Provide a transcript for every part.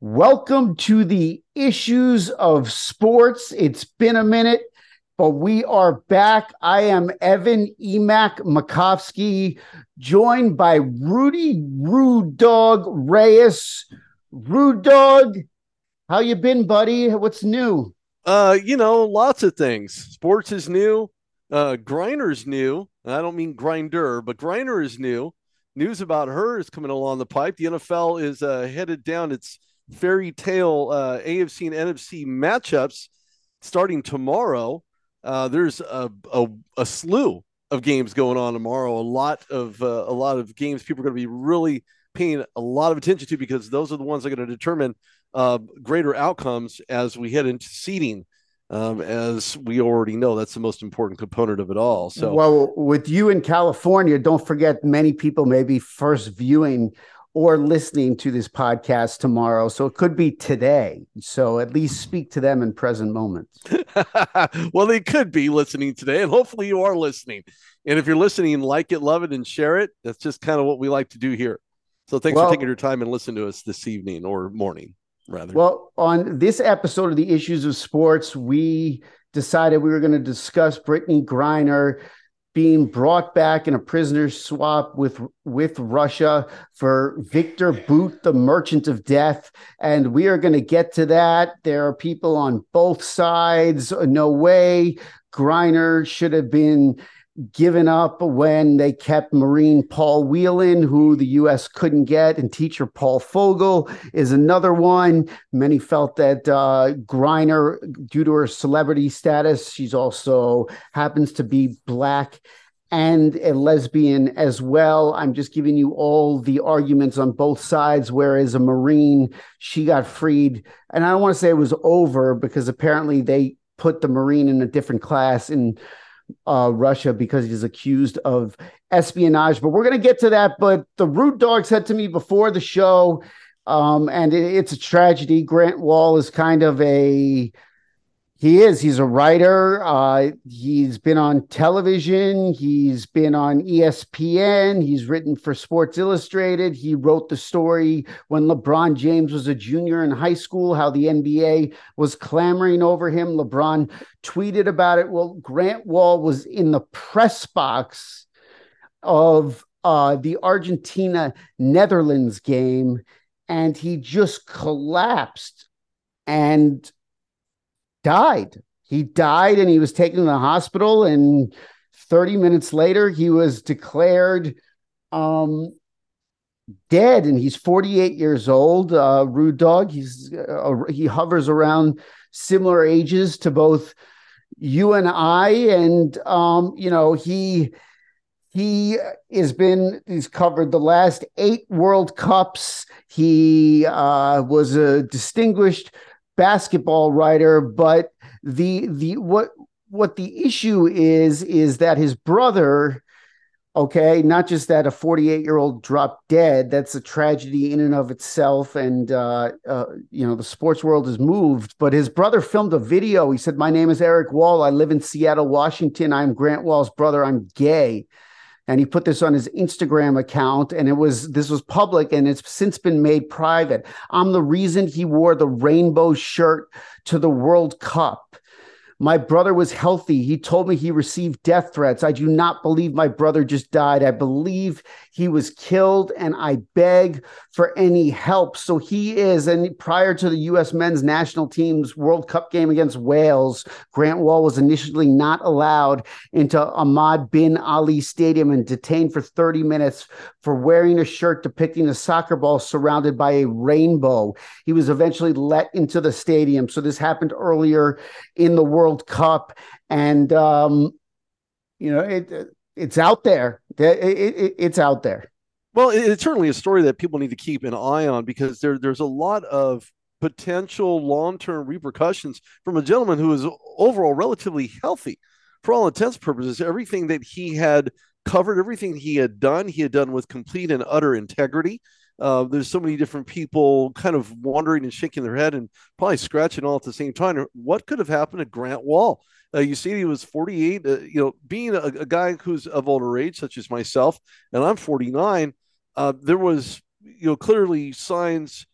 Welcome to the issues of sports. It's been a minute, but we are back. I am Evan E-Mak Makovsky, joined by Rudy Rude Dog Reyes. Rude Dog, how you been, buddy? What's new? Uh, you know, lots of things. Sports is new. Uh, Griner's new. I don't mean grinder, but Griner is new. News about her is coming along the pipe. The NFL is uh, headed down its fairy tale uh, AFC and NFC matchups starting tomorrow. Uh, there's a, a, a, slew of games going on tomorrow. A lot of uh, a lot of games people are going to be really paying a lot of attention to because those are the ones that are going to determine uh, greater outcomes as we head into seeding. Um, as we already know, that's the most important component of it all. So, well, with you in California, don't forget many people may be first viewing or listening to this podcast tomorrow. So it could be today. So at least speak to them in present moments. well, they could be listening today, and hopefully you are listening. And if you're listening, like it, love it, and share it. That's just kind of what we like to do here. So thanks well, for taking your time and listening to us this evening or morning, rather. Well, on this episode of the Issues of Sports, we decided we were going to discuss Brittney Griner being brought back in a prisoner swap with with Russia for Viktor Bout, the Merchant of Death, and we are going to get to that. There are people on both sides. No way, Griner should have been given up when they kept Marine Paul Whelan, who the U.S. couldn't get, and teacher Paul Fogel is another one. Many felt that uh, Griner, due to her celebrity status, she's also happens to be black and a lesbian as well. I'm just giving you all the arguments on both sides. Whereas a Marine, she got freed, and I don't want to say it was over because apparently they put the Marine in a different class in uh, Russia because he's accused of espionage. But we're going to get to that. But the Rude Dog said to me before the show, um, and it, it's a tragedy. Grant Wahl is kind of a he is. He's a writer. Uh, he's been on television. He's been on ESPN. He's written for Sports Illustrated. He wrote the story when LeBron James was a junior in high school, how the NBA was clamoring over him. LeBron tweeted about it. Well, Grant Wahl was in the press box of uh, the Argentina Netherlands game, and he just collapsed. And died. He died and he was taken to the hospital. And 30 minutes later, he was declared um, dead. And he's 48 years old. Uh, Rude Dog. He's uh, he hovers around similar ages to both you and I. And um, you know he he has been he's covered the last eight world cups he uh, was a distinguished basketball writer, but the the what what the issue is is that his brother okay not just that a 48 year old dropped dead that's a tragedy in and of itself and uh, uh, you know the sports world is moved but his brother filmed a video. He said my name is eric wahl. I live in seattle washington. I'm grant wahl's brother. I'm gay and he put this on his Instagram account and it was this was public and it's since been made private. I'm the reason he wore the rainbow shirt to the World Cup. My brother was healthy. He told me he received death threats. I do not believe my brother just died. I believe he was killed and I beg for any help. So he is, and prior to the U.S. men's national team's World Cup game against Wales, Grant Wahl was initially not allowed into Ahmad bin Ali Stadium and detained for 30 minutes for wearing a shirt depicting a soccer ball surrounded by a rainbow. He was eventually let into the stadium. So this happened earlier in the world World Cup, and um, you know it it's out there. It, it, it's out there. Well, it's certainly a story that people need to keep an eye on because there there's a lot of potential long term repercussions from a gentleman who is overall relatively healthy. For all intents and purposes, everything that he had covered, everything he had done, he had done with complete and utter integrity. Uh, there's so many different people kind of wandering and shaking their head and probably scratching all at the same time. What could have happened to Grant Wahl? Uh, you see, he was 48. Uh, you know, being a, a, guy who's of older age, such as myself, and I'm 49, uh, there was, you know, clearly signs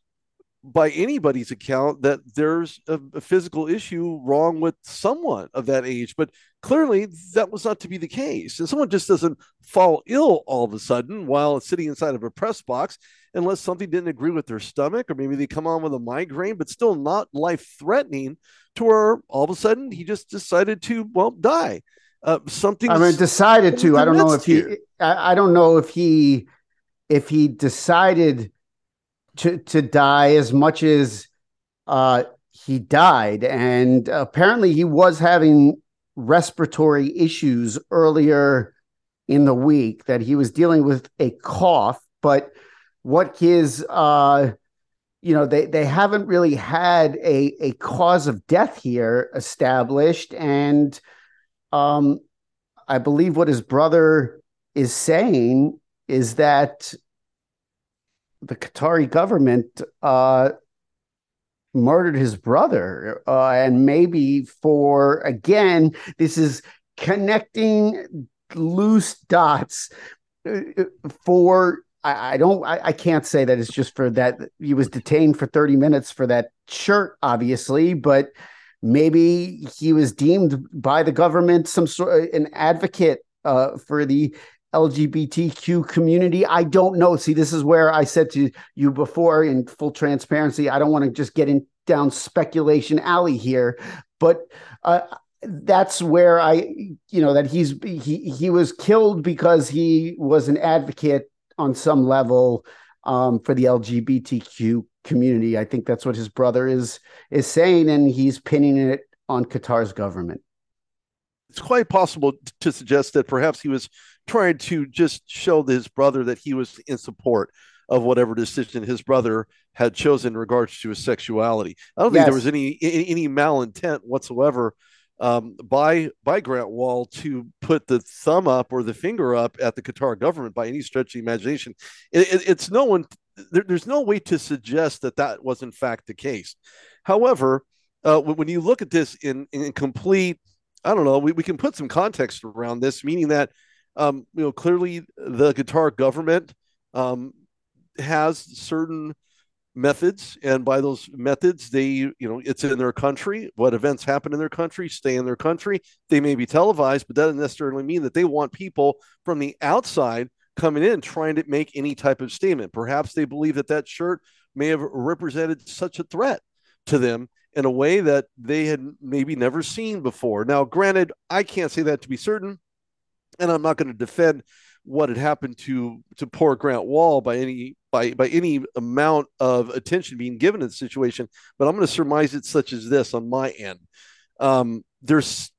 by anybody's account that there's a, a, physical issue wrong with someone of that age. But clearly, that was not to be the case. And someone just doesn't fall ill all of a sudden while sitting inside of a press box unless something didn't agree with their stomach or maybe they come on with a migraine, but still not life threatening to where all of a sudden he just decided to, well, die. Uh, something I mean, decided to. I don't know if he. I, I don't know if he if he decided to to die as much as uh, he died, and apparently he was having respiratory issues earlier in the week that he was dealing with a cough, but what his uh, you know they they haven't really had a a cause of death here established. And um i believe what his brother is saying is that the Qatari government uh, murdered his brother, uh, and maybe for again, this is connecting loose dots uh, for. I, I don't. I, I, can't say that it's just for that. He was detained for thirty minutes for that shirt, obviously, but maybe he was deemed by the government some sort an advocate uh, for the LGBTQ community. I don't know. See, this is where I said to you before in full transparency, I don't want to just get in down speculation alley here, but uh, that's where I, you know, that he's he he was killed because he was an advocate on some level um, for the LGBTQ community. I think that's what his brother is is saying, and he's pinning it on Qatar's government. It's quite possible to suggest that perhaps he was trying to just show his brother that he was in support of whatever decision his brother had chosen in regards to his sexuality. I don't yes. think there was any any malintent whatsoever um, by by Grant Wahl to put the thumb up or the finger up at the Qatar government by any stretch of the imagination. It, it, it's no one. There, there's no way to suggest that that was in fact the case. However, uh, when you look at this in in complete, I don't know, we, we can put some context around this, meaning that um, you know, clearly the Qatar government um, has certain methods, and by those methods, they, you know, it's in their country. What events happen in their country stay in their country. They may be televised, but that doesn't necessarily mean that they want people from the outside coming in trying to make any type of statement. Perhaps they believe that that shirt may have represented such a threat to them in a way that they had maybe never seen before. Now, granted, I can't say that to be certain and I'm not going to defend what had happened to to poor Grant Wahl by any by by any amount of attention being given to the situation, but I'm going to surmise it such as this on my end. Um, there's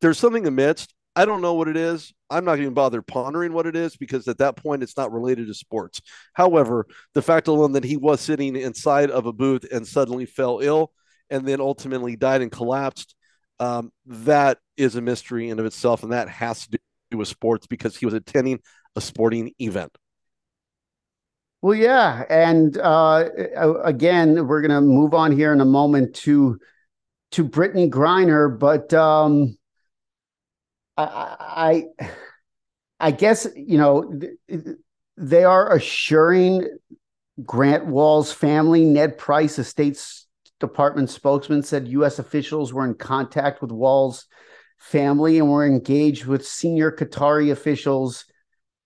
there's something amidst. I don't know what it is. I'm not even bother pondering what it is because at that point it's not related to sports. However, the fact alone that he was sitting inside of a booth and suddenly fell ill and then ultimately died and collapsed, um, that is a mystery in of itself, and that has to with sports because he was attending a sporting event. Well, yeah, and uh, again, we're going to move on here in a moment to to Brittney Griner, but um, I, I, I guess you know they are assuring Grant Wahl's family. Ned Price, a State Department spokesman, said U.S. officials were in contact with Wahl's family and we're engaged with senior Qatari officials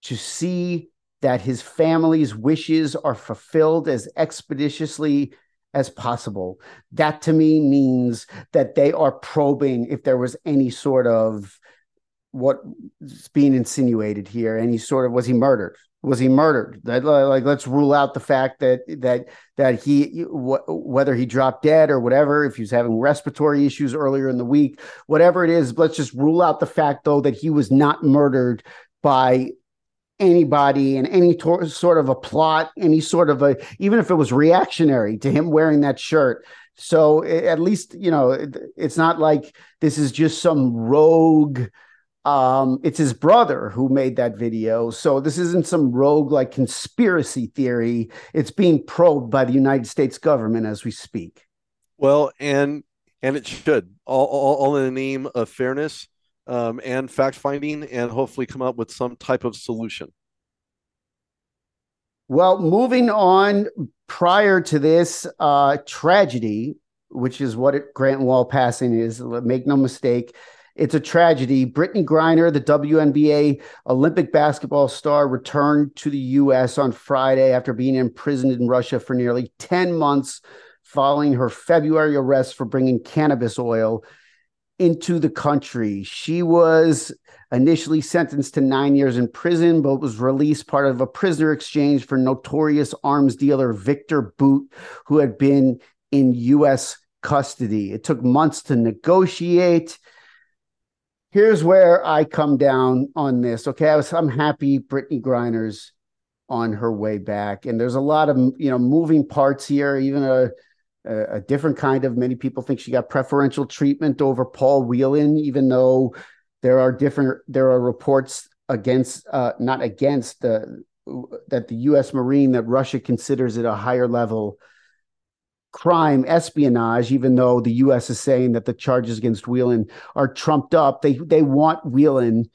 to see that his family's wishes are fulfilled as expeditiously as possible. That to me means that they are probing if there was any sort of what's being insinuated here, any sort of was he murdered? Was he murdered? That, like, let's rule out the fact that that that he wh- whether he dropped dead or whatever. If he was having respiratory issues earlier in the week, whatever it is, let's just rule out the fact though that he was not murdered by anybody in any sort of a plot, any sort of a even if it was reactionary to him wearing that shirt. So at least you know it's not like this is just some rogue um, it's his brother who made that video. So this isn't some rogue like conspiracy theory. It's being probed by the United States government as we speak. Well, and and it should all, all, all in the name of fairness um, and fact finding, and hopefully come up with some type of solution. Well, moving on prior to this uh, tragedy, which is what it, Grant Wahl passing is, make no mistake, it's a tragedy. Brittney Griner, the WNBA Olympic basketball star, returned to the U.S. on Friday after being imprisoned in Russia for nearly 10 months following her February arrest for bringing cannabis oil into the country. She was initially sentenced to nine years in prison, but was released part of a prisoner exchange for notorious arms dealer Viktor Bout, who had been in U.S. custody. It took months to negotiate. Here's where I come down on this. Okay, I was I'm happy Brittney Griner's on her way back, and there's a lot of you know moving parts here. Even a a, different kind of many people think she got preferential treatment over Paul Whelan, even though there are different there are reports against uh, not against the that the U.S. Marine that Russia considers it a higher level crime, espionage. Even though the U.S. is saying that the charges against Whelan are trumped up, they they want Whelan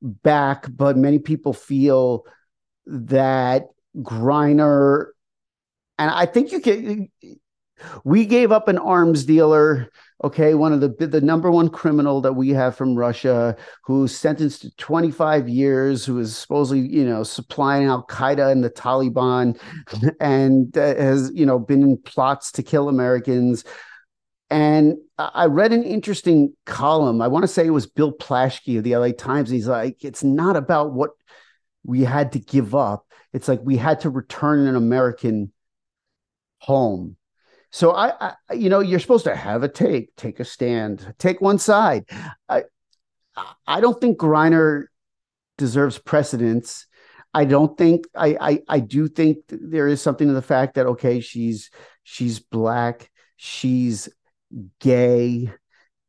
back, but many people feel that Griner, and I think you can we gave up an arms dealer, okay, one of the the number one criminal that we have from Russia, who's sentenced to 25 years, who is supposedly, you know, supplying Al Qaeda and the Taliban, and uh, has, you know, been in plots to kill Americans. And I read an interesting column. I want to say it was Bill Plaschke of the LA Times. He's like, it's not about what we had to give up. It's like we had to return an American home so I, I, you know, you're supposed to have a take, take a stand, take one side. I, I don't think Griner deserves precedence. I don't think I, I, I do think there is something to the fact that okay, she's she's black, she's gay,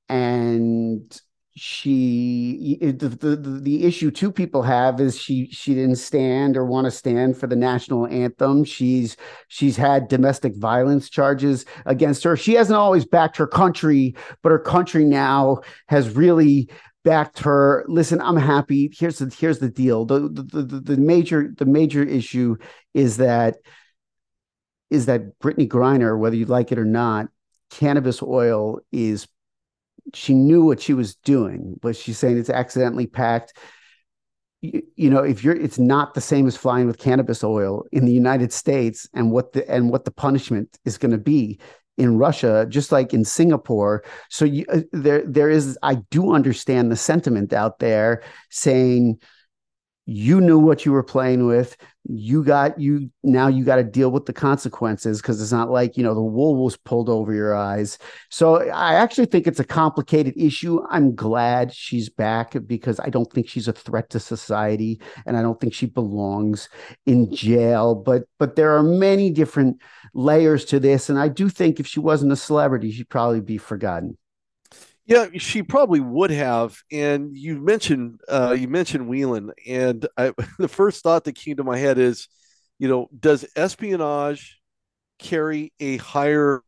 and she the, the the issue two people have is she she didn't stand or want to stand for the national anthem. She's she's had domestic violence charges against her. She hasn't always backed her country but her country now has really backed her. Listen i'm happy. Here's the here's the deal. The the, the, the major the major issue is that is that brittney Griner whether you like it or not cannabis oil is she knew what she was doing, but she's saying it's accidentally packed. You, you, know, if you're, it's not the same as flying with cannabis oil in the United States, and what the and what the punishment is going to be in Russia, just like in Singapore. So you, uh, there, there is. I do understand the sentiment out there saying you knew what you were playing with. You got you now you got to deal with the consequences because it's not like you know the wool was pulled over your eyes. So i actually think it's a complicated issue. I'm glad she's back because i don't think she's a threat to society and i don't think she belongs in jail. But but there are many different layers to this and i do think if she wasn't a celebrity she'd probably be forgotten yeah, she probably would have. And you mentioned uh, you mentioned Whelan, and I, the first thought that came to my head is, you know, does espionage carry a higher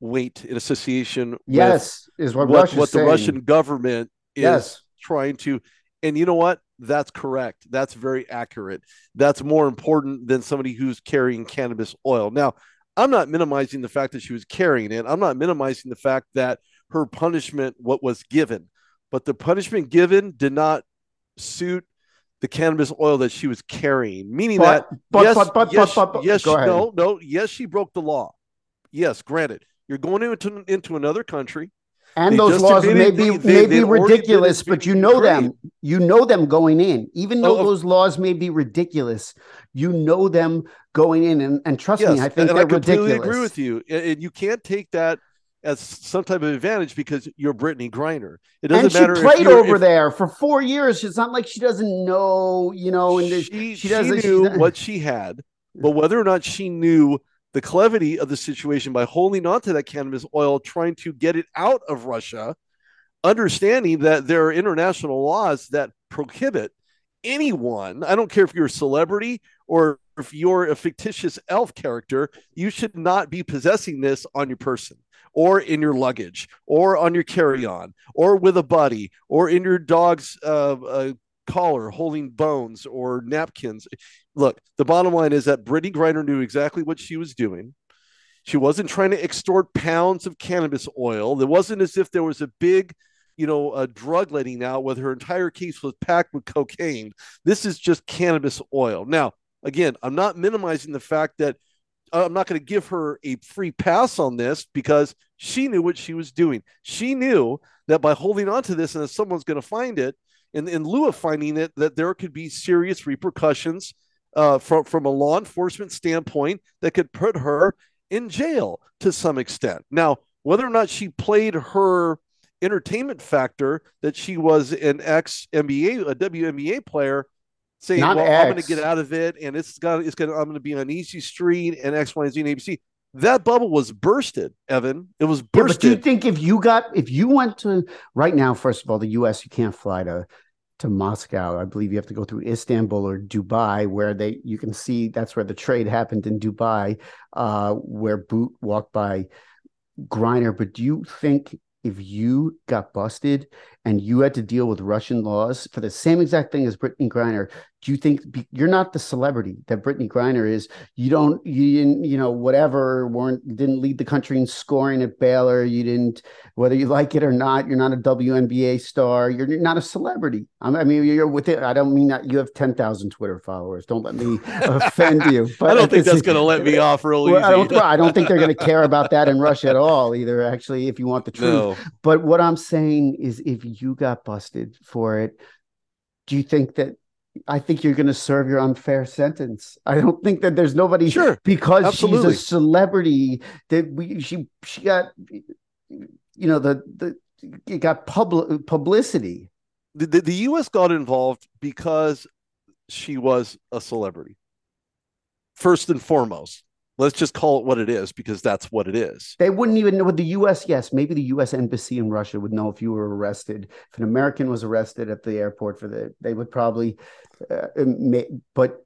weight in association? Yes, is what what, what the Russian government is yes. trying to. And you know what? That's correct. That's very accurate. That's more important than somebody who's carrying cannabis oil. Now, I'm not minimizing the fact that she was carrying it. I'm not minimizing the fact that her punishment what was given but the punishment given did not suit the cannabis oil that she was carrying meaning but, that but, yes, but, but, yes, but, but, yes go ahead. no no yes she broke the law yes granted you're going into into another country and they those laws may be they, may be ridiculous, but you know them. You know them going in, even though oh, oh, those laws may be ridiculous. You know them going in, and, and trust yes, me, I think they're I completely ridiculous. agree with you, and you can't take that as some type of advantage because you're Brittney Griner. It doesn't and she matter. played over if, there for four years. It's not like she doesn't know, you know, and she, she, doesn't, she knew what she had, but whether or not she knew the clevity of the situation by holding on to that cannabis oil, trying to get it out of Russia, understanding that there are international laws that prohibit anyone, I don't care if you're a celebrity or if you're a fictitious elf character, you should not be possessing this on your person or in your luggage or on your carry on or with a buddy or in your dog's uh, uh, collar holding bones or napkins. Look, the bottom line is that Brittney Griner knew exactly what she was doing. She wasn't trying to extort pounds of cannabis oil. It wasn't as if there was a big, you know, a drug letting out where her entire case was packed with cocaine. This is just cannabis oil. Now, again, I'm not minimizing the fact that uh, I'm not going to give her a free pass on this because she knew what she was doing. She knew that by holding on to this and that someone's going to find it, in, in lieu of finding it, that there could be serious repercussions uh, from, from a law enforcement standpoint that could put her in jail to some extent. Now, whether or not she played her entertainment factor that she was an ex NBA, a WNBA player, saying, Not "Well, X. I'm going to get out of it, and it's got it's going to I'm going to be on easy street and X, Y, and Z and ABC." That bubble was bursted, Evan. It was bursted. Yeah, but do you think if you got if you went to right now, first of all, the U.S. you can't fly to to Moscow. I believe you have to go through Istanbul or Dubai, where they you can see that's where the trade happened in Dubai, uh, where Bout walked by Griner. But do you think if you got busted and you had to deal with Russian laws for the same exact thing as Brittney Griner, do you think you're not the celebrity that Brittney Griner is? You don't, you didn't, you know, whatever, weren't, didn't lead the country in scoring at Baylor. You didn't, whether you like it or not, you're not a WNBA star. You're not a celebrity. I mean, you're with it. I don't mean that you have 10,000 Twitter followers. Don't let me offend you. But I don't think that's going to let me off real well, I don't, I don't think they're going to care about that in Russia at all either, actually, if you want the truth. No. But what I'm saying is if you got busted for it, do you think that I think you're going to serve your unfair sentence. I don't think that there's nobody sure because absolutely. she's a celebrity that we she she got you know the the it got public publicity. The, the, the U.S. got involved because she was a celebrity. First and foremost, let's just call it what it is because that's what it is. They wouldn't even know with the U.S. Yes, maybe the U.S. embassy in Russia would know if you were arrested. If an American was arrested at the airport for the, they would probably. Uh, may, but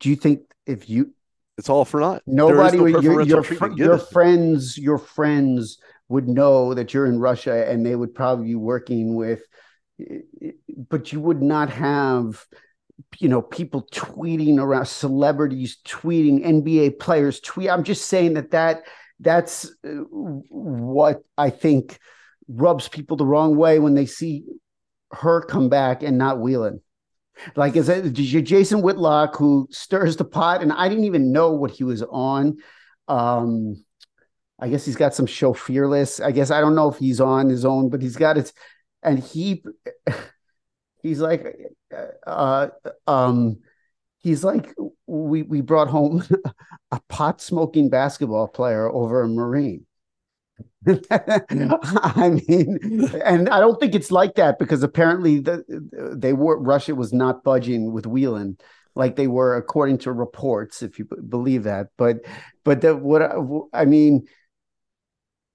do you think if you? It's all for naught. Nobody, no your your, fr- your friends, your friends would know that you're in Russia, and they would probably be working with. But you would not have you know people tweeting around celebrities tweeting nba players tweet i'm just saying that that that's uh, what i think rubs people the wrong way when they see her come back and not Whelan. Like is it Jason Whitlock who stirs the pot, and I didn't even know what he was on. Um, I guess he's got some show Fearless. I guess I don't know if he's on his own, but he's got it, and he he's like uh, um, he's like we we brought home a pot smoking basketball player over a marine I mean, and I don't think it's like that because apparently the, they were Russia was not budging with Whelan like they were according to reports, if you believe that. But but the, what I, I mean,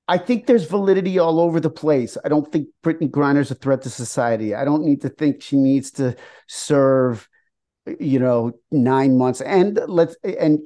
I think there's validity all over the place. I don't think Brittney Griner's a threat to society. I don't need to think she needs to serve, you know, nine months. And let's and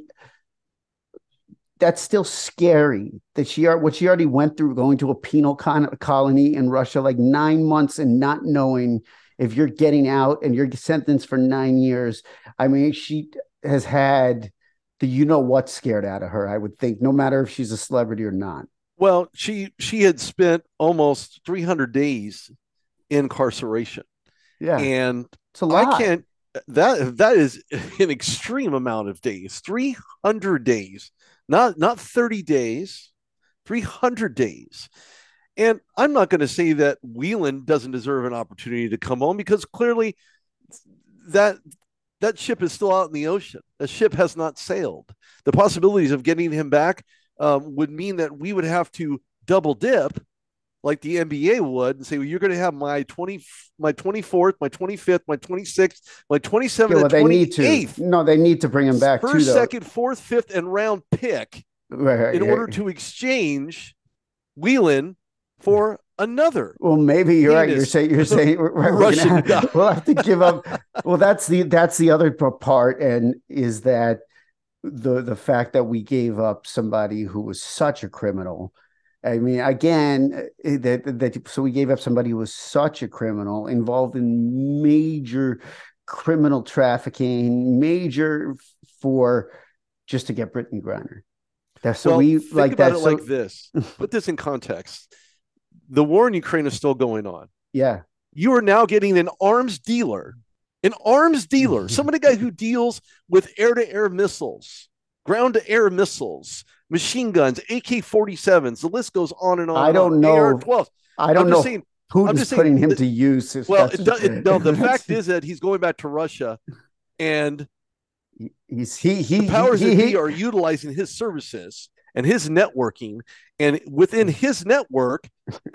that's still scary that she what she already went through going to a penal con- colony in Russia, like nine months and not knowing if you're getting out and you're sentenced for nine years. I mean, she has had the you know what scared out of her. I would think, no matter if she's a celebrity or not. Well, she she had spent almost 300 days incarceration. Yeah, and so I can't. That that is an extreme amount of days. 300 days, not not 30 days, 300 days. And I'm not going to say that Whelan doesn't deserve an opportunity to come home because clearly that that ship is still out in the ocean. The ship has not sailed. The possibilities of getting him back um, would mean that we would have to double dip like the NBA would and say, well, you're going to have my 20, my 24th, my 25th, my 26th, my 27th, yeah, well, they 28th. Need to. No, they need to bring him back. First, too, second, fourth, fifth, and round pick right, in order to exchange Whelan for another. Well, maybe you're right. You're saying you're saying right, Russian have, we'll have to give up. well, that's the that's the other part, and is that the the fact that we gave up somebody who was such a criminal I mean, again, eh, that, that so we gave up somebody who was such a criminal, involved in major criminal trafficking, major for just to get Brittney Griner. That's so well, we think like about that. It so, like this. Put this in context. The war in Ukraine is still going on. Yeah. You are now getting an arms dealer, an arms dealer, somebody guy who deals with air to air missiles, ground to air missiles, machine guns, AK 47s. The list goes on and on. I don't know. AR-12. I don't know. Saying, Putin's putting him to use. Well, it does, it, no, the fact is that he's going back to Russia and he's he he the powers he, that be are utilizing his services and his networking and within his network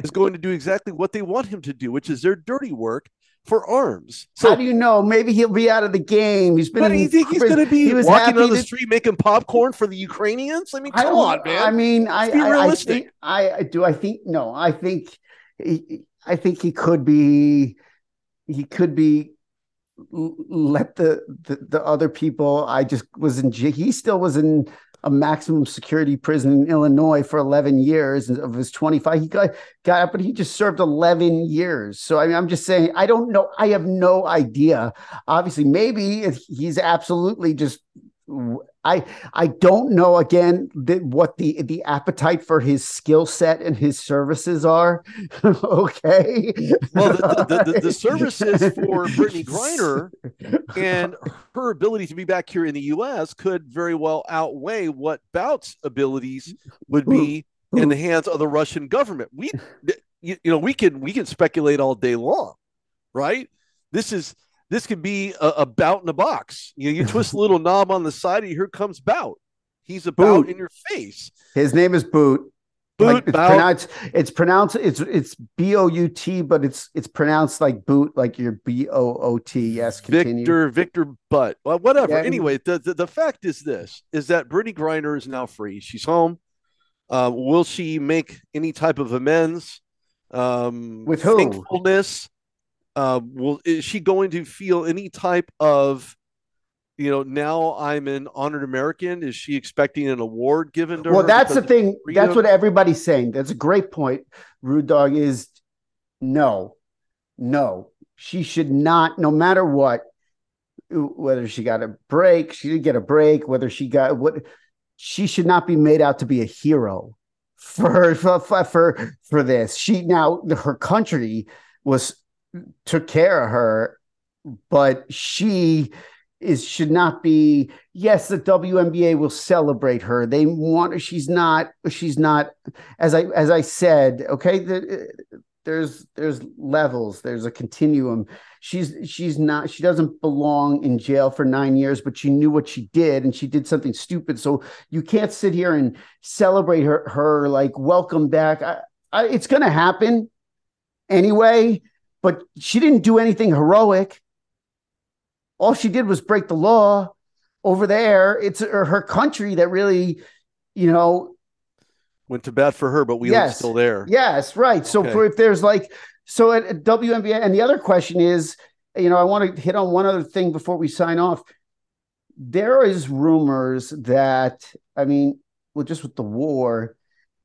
is going to do exactly what they want him to do which is their dirty work for arms. So how do you know? Maybe he'll be out of the game. He's been. But do you think he's going to be walking on the to... street making popcorn for the Ukrainians? I mean, come I on, man. I mean, I, I, I, think I, I do. I think no. I think he, I think he could be. He could be let the, the, the other people. I just was in. He still was in a maximum security prison in Illinois for 11 years of his 25. He got got up, but he just served 11 years. So I mean, I'm just saying, I don't know. I have no idea. Obviously, maybe he's absolutely just I I don't know again the, what the the appetite for his skill set and his services are. okay. Well, the, the, the, the, services for Brittney Griner and her ability to be back here in the U.S. could very well outweigh what Bout's abilities would be in the hands of the Russian government. We, you, you know, we can we can speculate all day long, right? This is this could be a, a bout in a box. You know, you twist a little knob on the side, and here comes bout. He's about in your face. His name is Boot. Boot like it's pronounced. It's pronounced. It's it's B O U T, but it's it's pronounced like boot, like your B O O T. Yes, continue. Victor Victor Butt. Well, whatever. Yeah. Anyway, the, the, the fact is this: is that Brittney Griner is now free. She's home. Uh, will she make any type of amends? Um, With who? Thankfulness uh, will is she going to feel any type of you know now i'm an honored american is she expecting an award given to well, her well that's the thing that's what everybody's saying that's a great point rude dog is no no she should not no matter what whether she got a break she didn't get a break whether she got what she should not be made out to be a hero for for for, for this. She now her country was took care of her, but she is should not be. Yes, the WNBA will celebrate her. They want. She's not. She's not. As I as I said. Okay. The, there's there's levels. There's a continuum. She's she's not. She doesn't belong in jail for nine years, but she knew what she did, and she did something stupid. So you can't sit here and celebrate her. Her like welcome back. I, I, it's going to happen anyway but she didn't do anything heroic. All she did was break the law over there. It's her country that really, you know, went to bat for her, but we yes, still there. Yes, right. So okay. for, if there's like, so at, at WNBA, and the other question is, you know, I want to hit on one other thing before we sign off. There is rumors that, I mean, well, just with the war,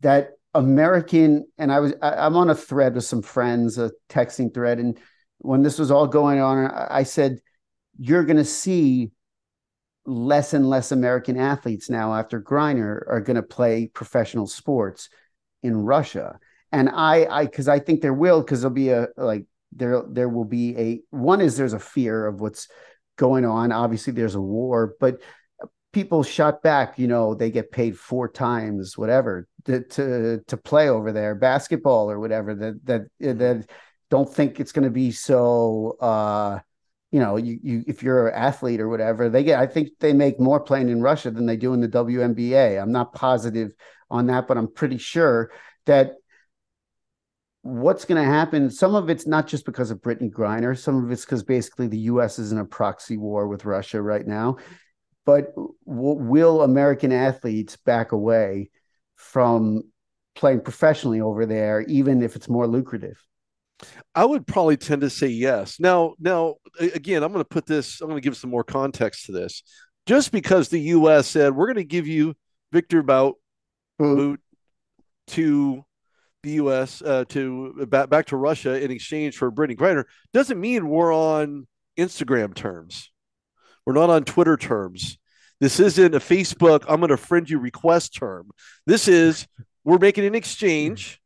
that American, and I was I, am on a thread with some friends, a texting thread, and when this was all going on, I said, "You're going to see less and less American athletes now after Griner are going to play professional sports in Russia." And I, I, because I think there will, because there'll be a like there there will be a one is there's a fear of what's going on. Obviously, there's a war, but people shot back. You know, they get paid four times, whatever to, to to play over there, basketball or whatever. That that that don't think it's going to be so. uh you know, you, you if you're an athlete or whatever, they get. I think they make more playing in Russia than they do in the WNBA. I'm not positive on that, but I'm pretty sure that what's going to happen. Some of it's not just because of Brittney Griner. Some of it's because basically the U.S. is in a proxy war with Russia right now. But w- will American athletes back away from playing professionally over there, even if it's more lucrative? I would probably tend to say yes. Now, now again, I'm going to put this. I'm going to give some more context to this. Just because the U.S. said we're going to give you Viktor Bout boot to the U.S. Uh, to back back to Russia in exchange for Brittney Griner doesn't mean we're on Instagram terms. We're not on Twitter terms. This isn't a Facebook, I'm going to friend you request term. This is, we're making an exchange.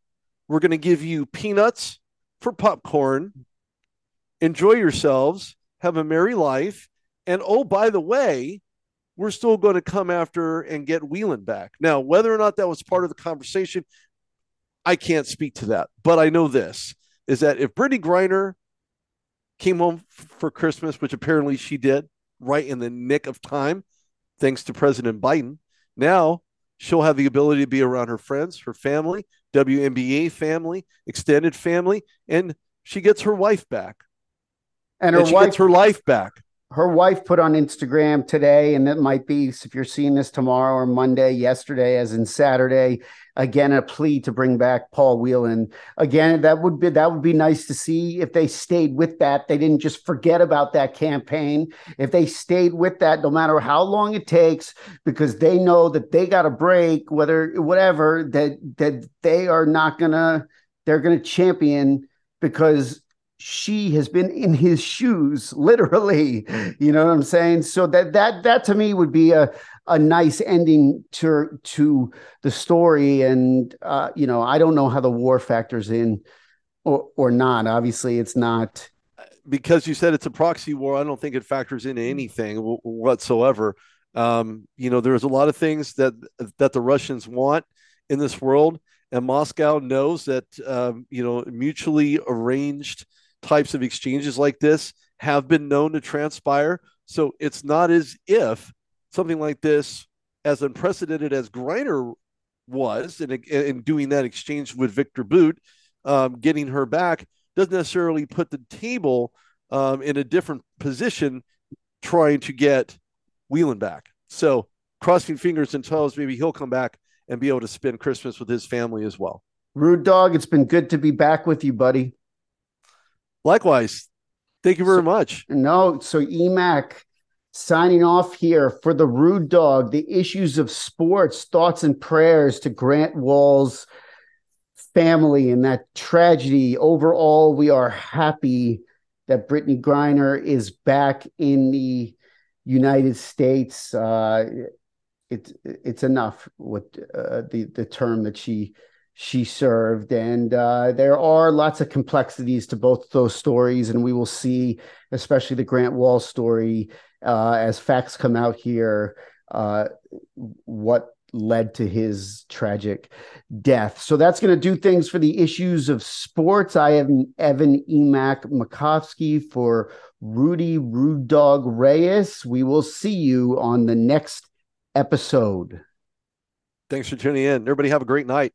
We're going to give you peanuts for popcorn. Enjoy yourselves. Have a merry life. And oh, by the way, we're still going to come after and get Whelan back. Now, whether or not that was part of the conversation, I can't speak to that. But I know this is that if Brittney Griner came home for Christmas, which apparently she did right in the nick of time, thanks to President Biden. Now she'll have the ability to be around her friends, her family, WNBA family, extended family, and she gets her wife back. And her and she wife, gets her life back her wife put on Instagram today, and it might be if you're seeing this tomorrow or Monday, yesterday, as in Saturday, again a plea to bring back Paul Whelan. Again, that would be that would be nice to see if they stayed with that. They didn't just forget about that campaign. If they stayed with that, no matter how long it takes, because they know that they got a break, whether whatever that that they are not gonna they're gonna champion because she has been in his shoes literally you know what i'm saying so that that that to me would be a a nice ending to to the story. And uh you know i don't know how the war factors in or or not. Obviously it's not because you said it's a proxy war i don't think it factors into anything whatsoever. Um you know there's a lot of things that that the russians want in this world and moscow knows that um, you know mutually arranged types of exchanges like this have been known to transpire. So it's not as if something like this, as unprecedented as Griner was in, in doing that exchange with Viktor Bout, um, getting her back, doesn't necessarily put the table um, in a different position trying to get Whelan back. So crossing fingers and toes, maybe he'll come back and be able to spend Christmas with his family as well. Rude dog, it's been good to be back with you, buddy. Likewise. Thank you very so, much. No, so E-Mak signing off here for the Rude Dog, the issues of sports, thoughts and prayers to Grant Wahl's family and that tragedy. Overall, we are happy that Brittney Griner is back in the United States. Uh, it's it's enough with uh, the the term that she she served. And uh, there are lots of complexities to both those stories. And we will see, especially the Grant Wahl story, uh, as facts come out here, uh, what led to his tragic death. So that's going to do things for the issues of sports. I am Evan E-Mak Makovsky for Rudy Rude Dog Reyes. We will see you on the next episode. Thanks for tuning in. Everybody have a great night.